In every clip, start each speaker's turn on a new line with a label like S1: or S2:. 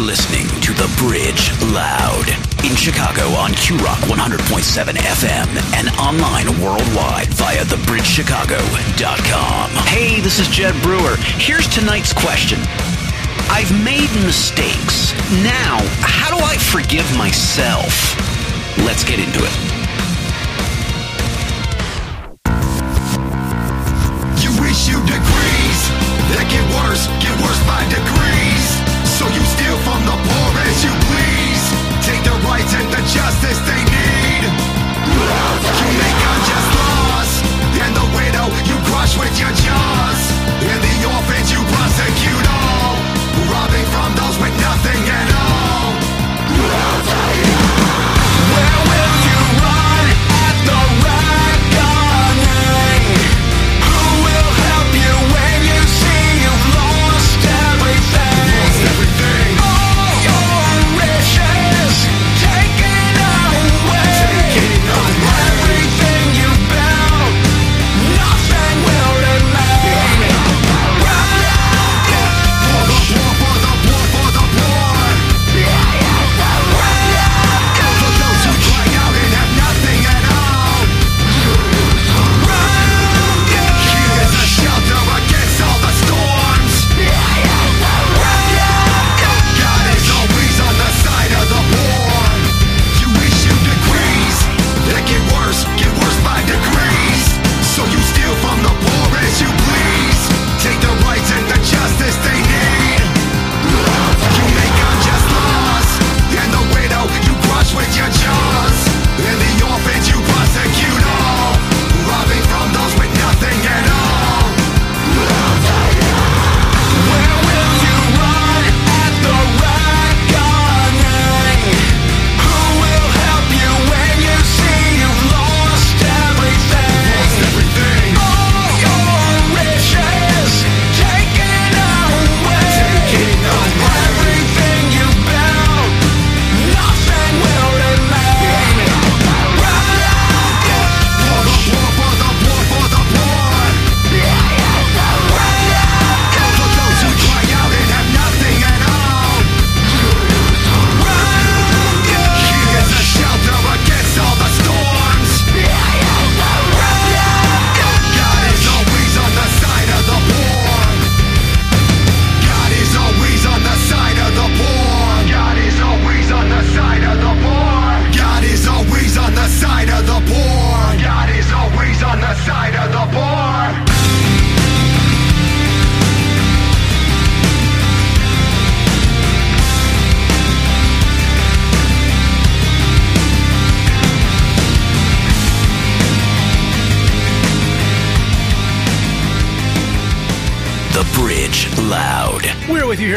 S1: listening to The Bridge Loud in Chicago on QRock 100.7 FM and online worldwide via thebridgechicago.com. Hey, this is Jed Brewer. Here's tonight's question. I've made mistakes. Now, how do I forgive myself? Let's get into it.
S2: You issue degrees that get worse, get worse by degrees. So you steal from the poor as you please. Take the rights and the justice they need. You make unjust laws, and the widow you crush with your jaws. And the orphans you prosecute all, robbing from those with nothing at all.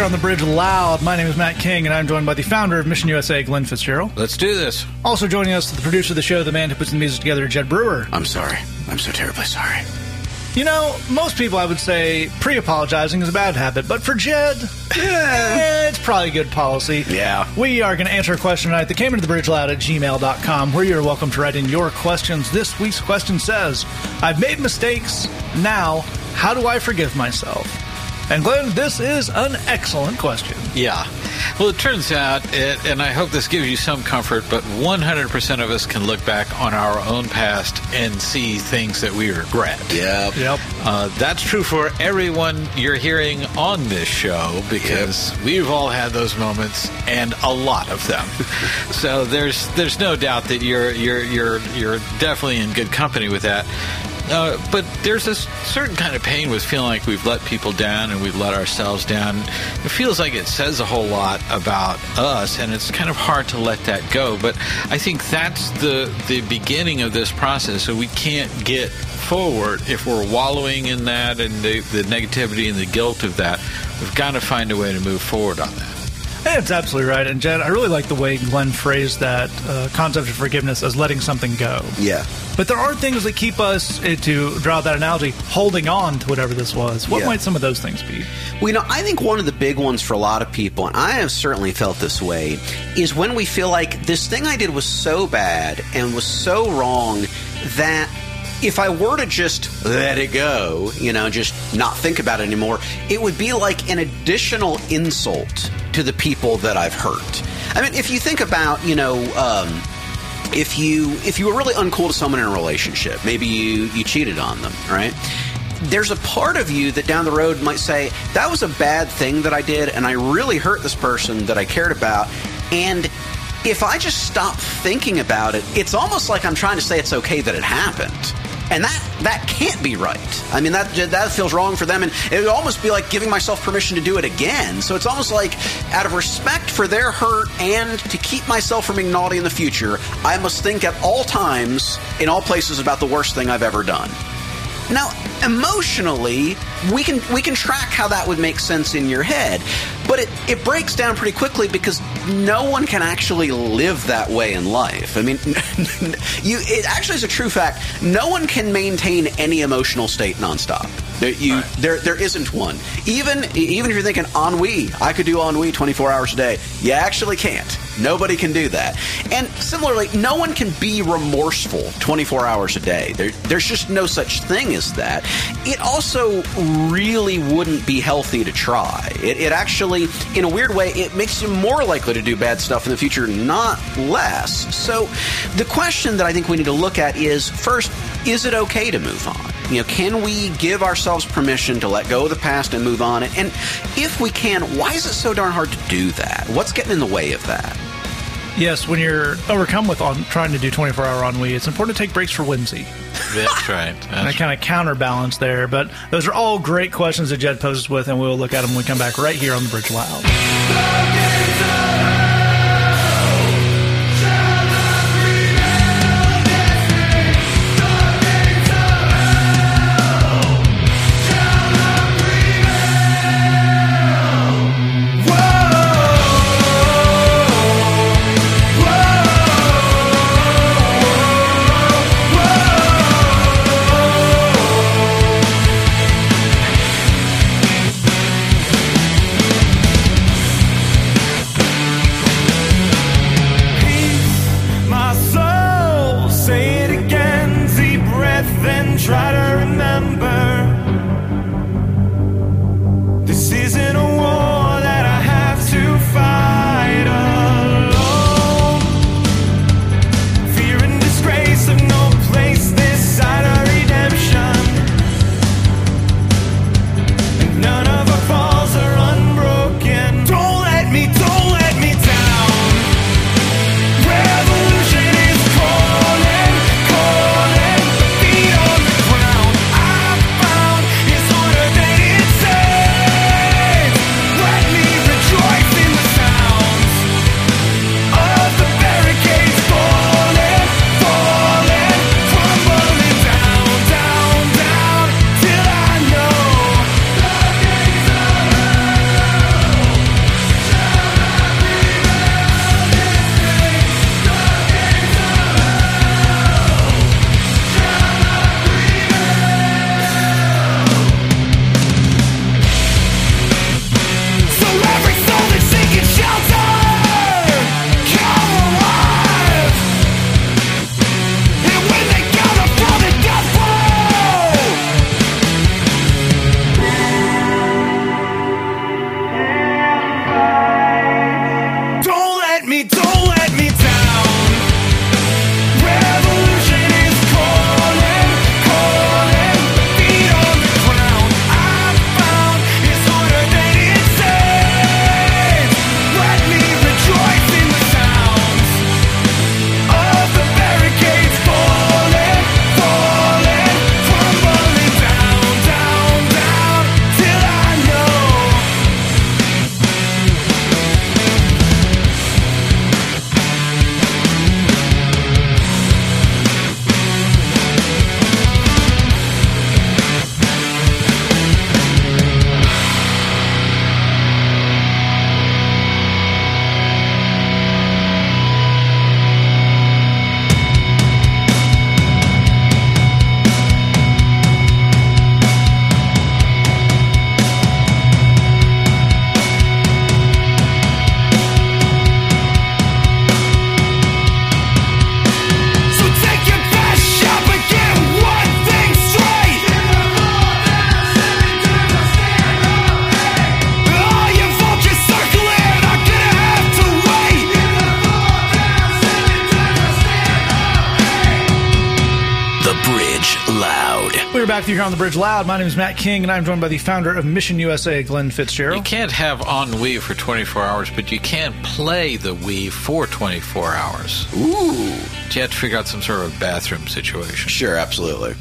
S3: Here on the Bridge Loud. My name is Matt King, and I'm joined by the founder of Mission USA, Glen Fitzgerald.
S4: Let's do this.
S3: Also joining us, the producer of the show, the man who puts the music together, Jed Brewer.
S1: I'm sorry. I'm so terribly sorry.
S3: You know, most people I would say pre-apologizing is a bad habit, but for Jed, eh, it's probably good policy.
S1: Yeah.
S3: We are going to answer a question tonight that came into the bridge loud at gmail.com where you're welcome to write in your questions. This week's question says, I've made mistakes. Now, how do I forgive myself? And Glen, this is an excellent question.
S4: Yeah. Well, it turns out, it, and I hope this gives you some comfort, but 100% of us can look back on our own past and see things that we regret.
S1: Yep.
S3: Yep.
S4: Uh, that's true for everyone you're hearing on this show because we've all had those moments and a lot of them. so there's there's no doubt that you're you're you're you're definitely in good company with that. Uh, but there's a certain kind of pain with feeling like we've let people down and we've let ourselves down. It feels like it says a whole lot about us, and it's kind of hard to let that go. But I think that's the the beginning of this process. So we can't get forward if we're wallowing in that and the, the negativity and the guilt of that. We've got to find a way to move forward on that.
S3: That's absolutely right. And Jed, I really like the way Glen phrased that uh, concept of forgiveness as letting something go.
S5: Yeah.
S3: But there are things that keep us, eh, to draw that analogy, holding on to whatever this was. What
S5: Yeah.
S3: might some of those things be?
S5: Well, you know, I think one of the big ones for a lot of people, and I have certainly felt this way, is when we feel like this thing I did was so bad and was so wrong that if I were to just let it go, you know, just not think about it anymore, it would be like an additional insult to the people that I've hurt. I mean, if you think about, you know, um, if you if you were really uncool to someone in a relationship, maybe you you cheated on them, right? There's a part of you that down the road might say that was a bad thing that I did, and I really hurt this person that I cared about, and if I just stop thinking about it, it's almost like I'm trying to say it's okay that it happened. And that that can't be right. I mean, that that feels wrong for them, and it would almost be like giving myself permission to do it again. So it's almost like, out of respect for their hurt and to keep myself from being naughty in the future, I must think at all times, in all places, about the worst thing I've ever done. Now, emotionally, we can we can track how that would make sense in your head, but it, it breaks down pretty quickly because no one can actually live that way in life. I mean, you it actually is a true fact. No one can maintain any emotional state nonstop. There, you, right. there, there isn't one. Even even if you're thinking ennui, I could do ennui 24 hours a day. You actually can't. Nobody can do that. And similarly, no one can be remorseful 24 hours a day. There, there's just no such thing as that. It also really wouldn't be healthy to try. It, it actually, in a weird way, it makes you more likely to do bad stuff in the future, not less. So the question that I think we need to look at is first, is it okay to move on? You know, can we give ourselves permission to let go of the past and move on? And if we can, why is it so darn hard to do that? What's getting in the way of that?
S3: Yes, when you're overcome with on, trying to do 24 hour ennui, it's important to take breaks for whimsy.
S4: That's right. That's
S3: and I kind of counterbalance there. But those are all great questions that Jed poses with, and we'll look at them when we come back right here on the Bridge Loud. We're here on the Bridge Loud. My name is Matt King, and I'm joined by the founder of Mission USA,
S4: Glen
S3: Fitzgerald.
S4: You can't have on ennui for 24 hours, but you can play the Wii for 24 hours.
S5: Ooh.
S4: You have to figure out some sort of bathroom situation.
S5: Sure, absolutely.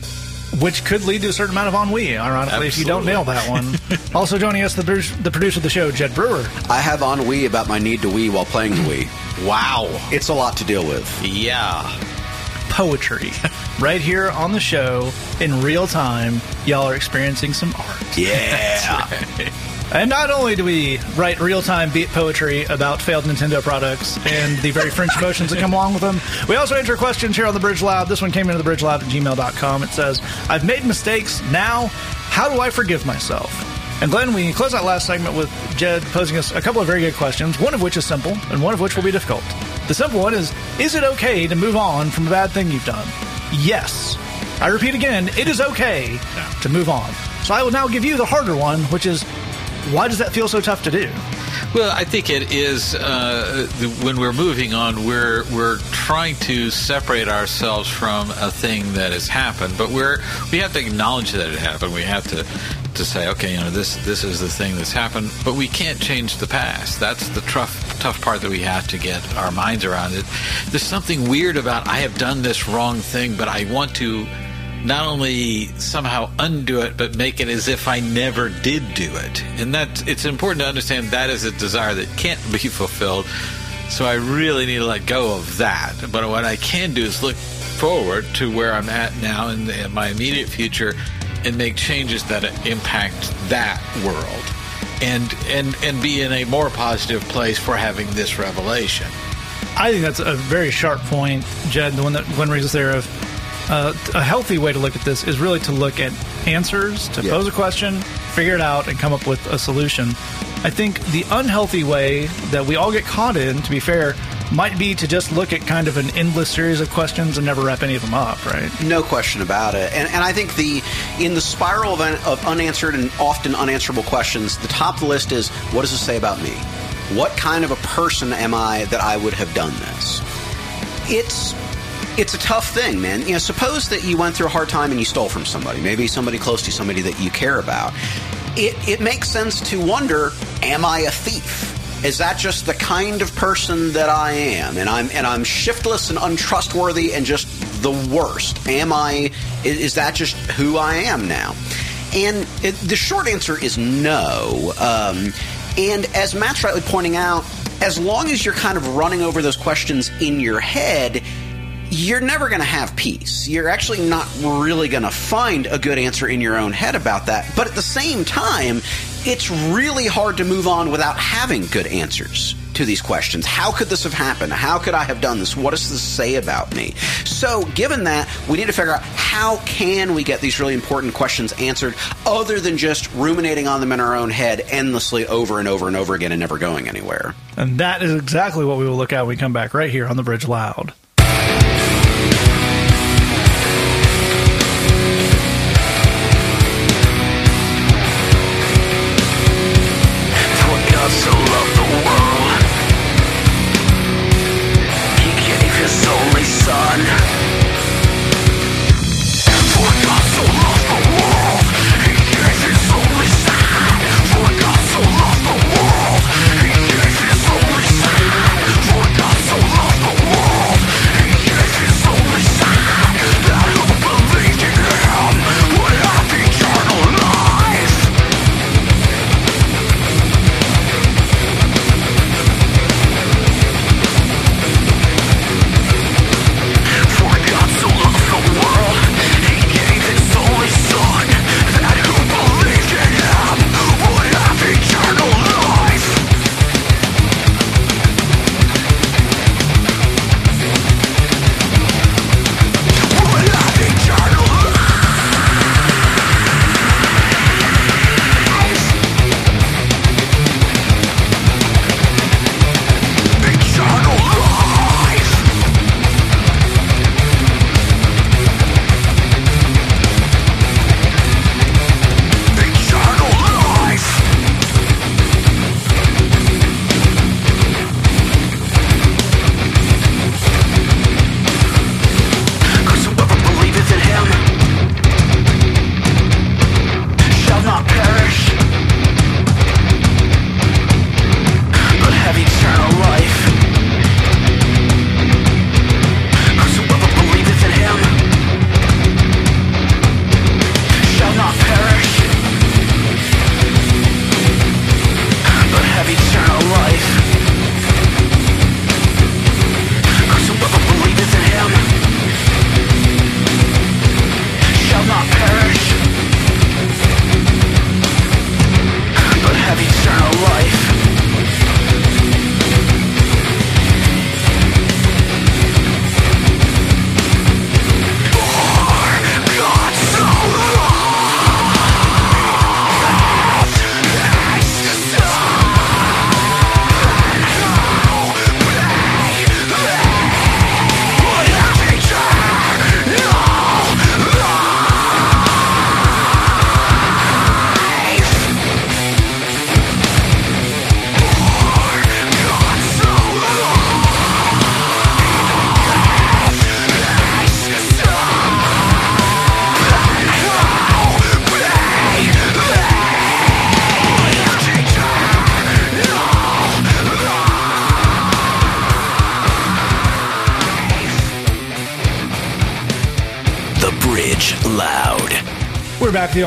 S3: which could lead to a certain amount of ennui, ironically, if you don't nail that one. also joining us, the, the producer of the show, Jed Brewer.
S5: I have ennui about my need to wee while playing the Wii.
S4: Wow.
S5: It's a lot to deal with.
S4: Yeah.
S3: Poetry. right here on the show, in real time, y'all are experiencing some art.
S5: Yeah.
S3: And not only do we write real time beat poetry about failed Nintendo products and the very French emotions that come along with them, we also answer questions here on the Bridge Loud. This one came into the Bridge Loud at gmail.com. It says, I've made mistakes. Now, how do I forgive myself? And Glen, we close that last segment with Jed posing us a couple of very good questions, one of which is simple and one of which will be difficult. The simple one is Is it okay to move on from a bad thing you've done? Yes. I repeat again, it is okay to move on. So I will now give you the harder one, which is why does that feel so tough to do?
S4: Well, I think it is uh, the, when we're moving on, we're we're trying to separate ourselves from a thing that has happened, but we're we have to acknowledge that it happened. We have to to say, okay, you know, this this is the thing that's happened, but we can't change the past. That's the tough tough part that we have to get our minds around it. There's something weird about I have done this wrong thing, but I want to not only somehow undo it, but make it as if I never did do it. And that it's important to understand that is a desire that can't be fulfilled. So I really need to let go of that. But what I can do is look forward to where I'm at now in, the, in my immediate future and make changes that impact that world. And, and and be in a more positive place for having this revelation.
S3: I think that's a very sharp point, Jed. The one that Glen raises there of uh, a healthy way to look at this is really to look at answers, to
S5: Yeah.
S3: pose a question, figure it out, and come up with a solution. I think the unhealthy way that we all get caught in, to be fair, might be to just look at kind of an endless series of questions and never wrap any of them up, right?
S5: No question about it. And, and I think the in the spiral of, un, of unanswered and often unanswerable questions, the top of the list is what does this say about me? What kind of a person am I that I would have done this? It's it's a tough thing, man. You know, suppose that you went through a hard time and you stole from somebody, maybe somebody close to somebody that you care about. It it makes sense to wonder, am I a thief? Is that just the kind of person that I am? And I'm and I'm shiftless and untrustworthy and just the worst. Am I is, is that just who I am now? And it, the short answer is no. Um, and as Matt's rightly pointing out, as long as you're kind of running over those questions in your head, you're never going to have peace. You're actually not really going to find a good answer in your own head about that. But at the same time, it's really hard to move on without having good answers to these questions. How could this have happened? How could I have done this? What does this say about me? So, given that, we need to figure out how can we get these really important questions answered other than just ruminating on them in our own head endlessly over and over and over again and never going anywhere.
S3: And that is exactly what we will look at when we come back right here on the Bridge Loud.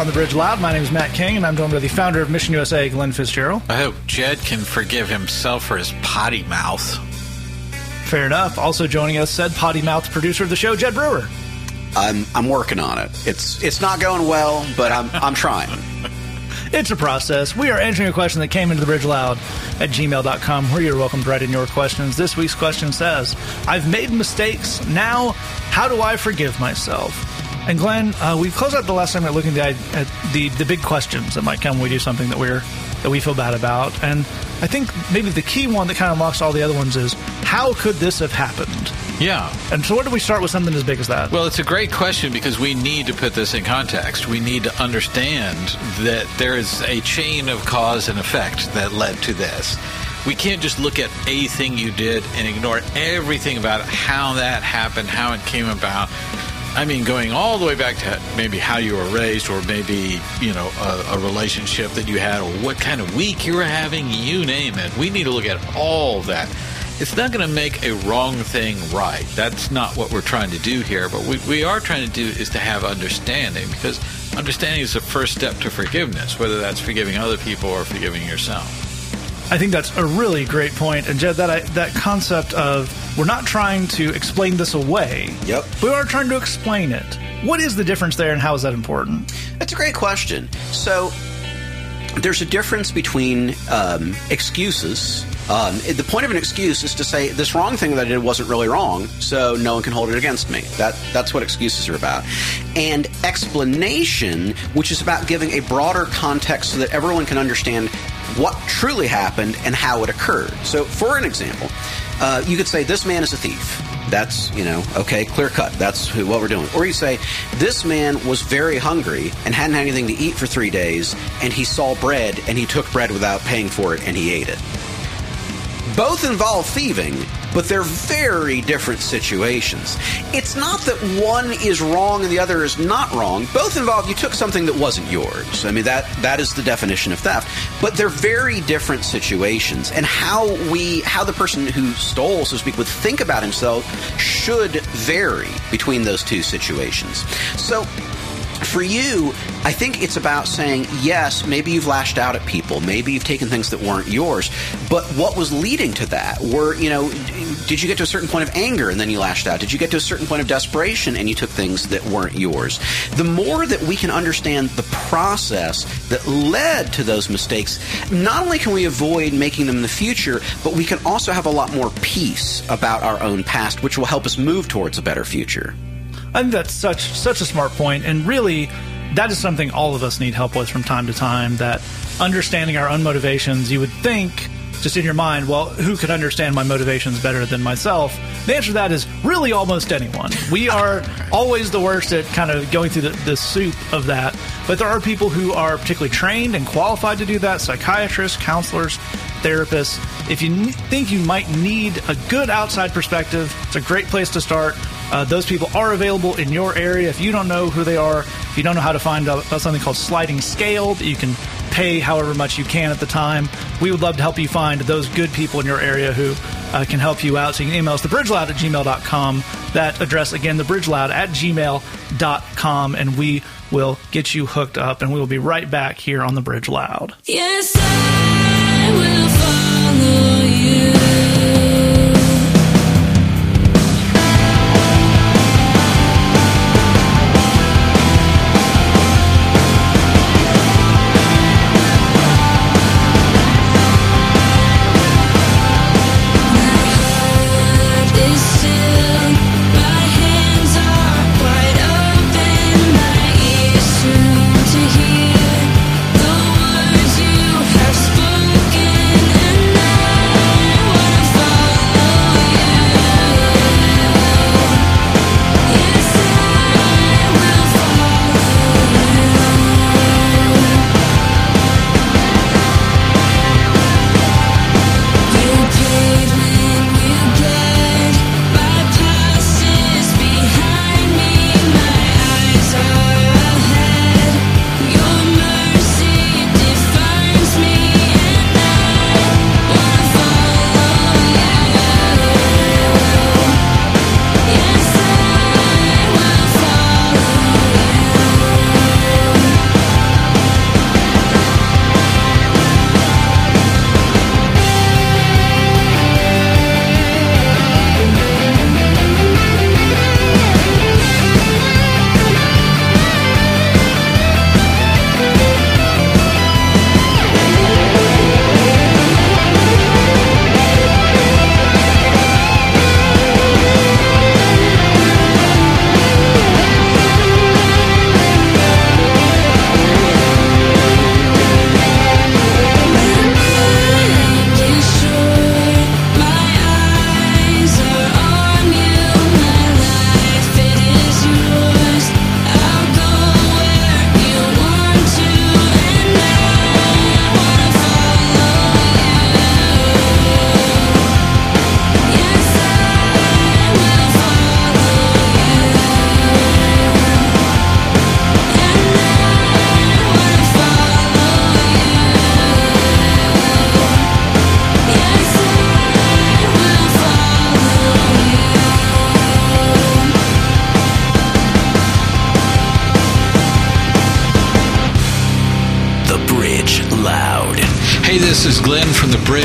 S3: On the Bridge Loud. My name is Matt King, and I'm joined by the founder of Mission USA, Glen Fitzgerald.
S4: I hope Jed can forgive himself for his potty mouth.
S3: Fair enough. Also joining us, said potty mouth producer of the show, Jed Brewer.
S5: I'm I'm working on it. It's it's not going well, but I'm I'm trying.
S3: It's a process. We are answering a question that came into the Bridge Loud at gmail.com where you're welcome to write in your questions. This week's question says, I've made mistakes. Now, how do I forgive myself? And Glen, uh, we closed out the last time by looking at, at the, the big questions that might come when we do something that we're that we feel bad about. And I think maybe the key one that kind of unlocks all the other ones is how could this have happened?
S4: Yeah.
S3: And so, where do we start with something as big as that?
S4: Well, it's a great question because we need to put this in context. We need to understand that there is a chain of cause and effect that led to this. We can't just look at a thing you did and ignore everything about how that happened, how it came about. I mean, going all the way back to maybe how you were raised, or maybe you know a, a relationship that you had, or what kind of week you were having. You name it. We need to look at all that it's not going to make a wrong thing right. That's not what we're trying to do here. But what we are trying to do is to have understanding because understanding is the first step to forgiveness, whether that's forgiving other people or forgiving yourself.
S3: I think that's a really great point. And Jed, that I, that concept of we're not trying to explain this away.
S5: Yep.
S3: We are trying to explain it. What is the difference there, and how is that important?
S5: That's a great question. So there's a difference between um, excuses. Um, the point of an excuse is to say this wrong thing that I did wasn't really wrong, so no one can hold it against me. That that's what excuses are about. And explanation, which is about giving a broader context so that everyone can understand what truly happened and how it occurred. So, for an example, uh, you could say this man is a thief. That's, you know, okay, clear cut. That's who, what we're doing. Or you say, this man was very hungry and hadn't had anything to eat for three days, and he saw bread and he took bread without paying for it and he ate it. Both involve thieving, but they're very different situations. It's not that one is wrong and the other is not wrong. Both involve you took something that wasn't yours. I mean that that is the definition of theft. But they're very different situations. And how we how the person who stole, so to speak, would think about himself should vary between those two situations. So for you, I think it's about saying, yes, maybe you've lashed out at people. Maybe you've taken things that weren't yours. But what was leading to that? Were, you know, did you get to a certain point of anger and then you lashed out? Did you get to a certain point of desperation and you took things that weren't yours? The more that we can understand the process that led to those mistakes, not only can we avoid making them in the future, but we can also have a lot more peace about our own past, which will help us move towards a better future.
S3: I think that's such such a smart point, and really, that is something all of us need help with from time to time. That understanding our own motivations, you would think, just in your mind, well, who could understand my motivations better than myself? The answer to that is really almost anyone. We are always the worst at kind of going through the, the soup of that, but there are people who are particularly trained and qualified to do that psychiatrists, counselors, therapists. If you think you might need a good outside perspective, it's a great place to start. Uh, those people are available in your area. If you don't know who they are, if you don't know how to find something called sliding scale that you can pay however much you can at the time, we would love to help you find those good people in your area who uh, can help you out. So you can email us thebridgeloud at gmail.com. That address again, thebridgeloud at gmail.com, and we will get you hooked up. And we will be right back here on the Bridge Loud.
S6: Yes, I will you.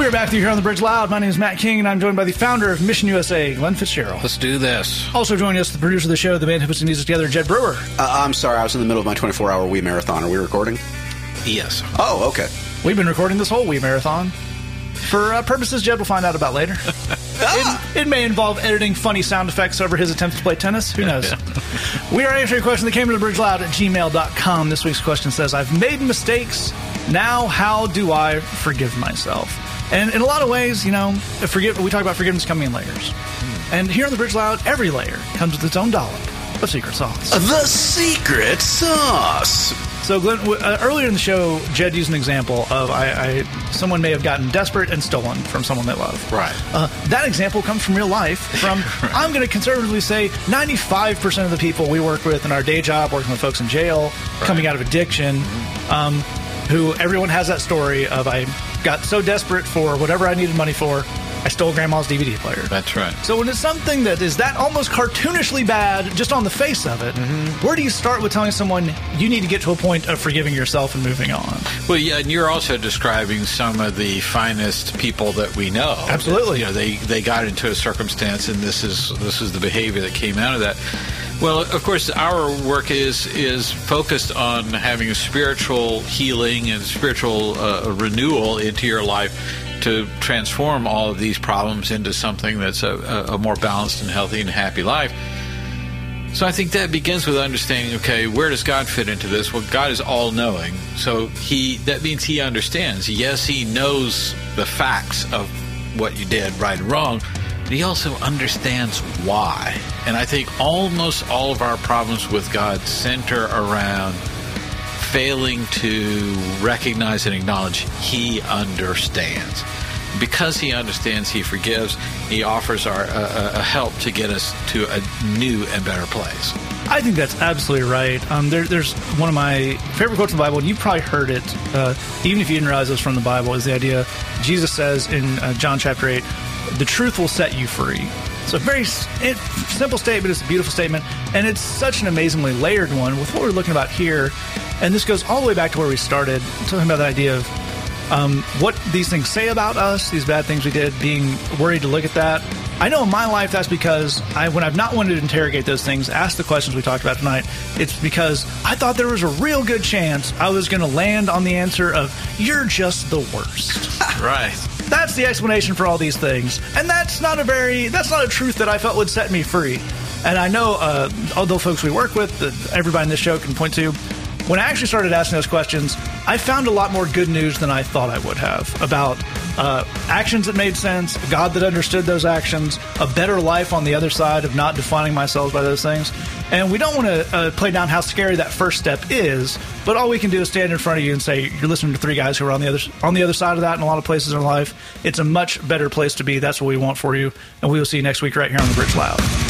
S3: We're back with you here on the Bridge Loud. My name is Matt King, and I'm joined by the founder of Mission USA, Glen Fitzgerald.
S4: Let's do this.
S3: Also joining us, the producer of the show, the man who puts the music together, Jed Brewer.
S7: Uh, I'm sorry, I was in the middle of my 24 hour Wii marathon. Are we recording?
S4: Yes.
S7: Oh, okay.
S3: We've been recording this whole Wii marathon. For uh, purposes Jed will find out about later. it, it may involve editing funny sound effects over his attempts to play tennis. Who knows? we are answering a question that came to the bridge loud at gmail.com. This week's question says, I've made mistakes. Now, how do I forgive myself? And in a lot of ways, you know, forgive, we talk about forgiveness coming in layers. And here on the Bridge Loud, every layer comes with its own dollop of secret sauce.
S5: The secret sauce.
S3: So, Glen, w- uh, earlier in the show, Jed used an example of I, I someone may have gotten desperate and stolen from someone they love.
S4: Right.
S3: Uh, that example comes from real life. From I'm going to conservatively say 95% of the people we work with in our day job, working with folks in jail, coming out of addiction, um, who everyone has that story of I got so desperate for whatever I needed money for, I stole grandma's DVD player.
S4: That's right.
S3: So when it's something that is that almost cartoonishly bad, just on the face of it, mm-hmm. where do you start with telling someone you need to get to a point of forgiving yourself and moving on?
S4: Well, yeah, and you're also describing some of the finest people that we know.
S3: Absolutely.
S4: You know, they they got into a circumstance, and this is this is the behavior that came out of that. Well, of course, our work is is focused on having spiritual healing and spiritual uh, renewal into your life to transform all of these problems into something that's a, a, more balanced and healthy and happy life. So I think that begins with understanding, okay, where does God fit into this? Well, God is all knowing. So he that means he understands. Yes, he knows the facts of what you did right and wrong, but he also understands why. And I think almost all of our problems with God center around failing to recognize and acknowledge he understands. Because he understands, he forgives. He offers our uh, uh, a help to get us to a new and better place.
S3: I think that's absolutely right. Um, there, there's one of my favorite quotes in the Bible, and you've probably heard it, uh, even if you didn't realize it was from the Bible, is the idea Jesus says in uh, John chapter 8, the truth will set you free. A very it, simple statement, it's a beautiful statement, and it's such an amazingly layered one with what we're looking about here. And this goes all the way back to where we started, talking about the idea of um, what these things say about us, these bad things we did, being worried to look at that. I know in my life that's because I, when I've not wanted to interrogate those things, ask the questions we talked about tonight, it's because I thought there was a real good chance I was going to land on the answer of, you're just the worst.
S4: Right.
S3: That's the explanation for all these things, and that's not a very that's not a truth that I felt would set me free. And I know uh, all the folks we work with, everybody in this show can point to. When I actually started asking those questions, I found a lot more good news than I thought I would have about uh, actions that made sense, God that understood those actions, a better life on the other side of not defining myself by those things. And we don't want to uh, play down how scary that first step is, but all we can do is stand in front of you and say, "You're listening to three guys who are on the other on the other side of that in a lot of places in life. It's a much better place to be. That's what we want for you, and we will see you next week right here on the Bridge Loud."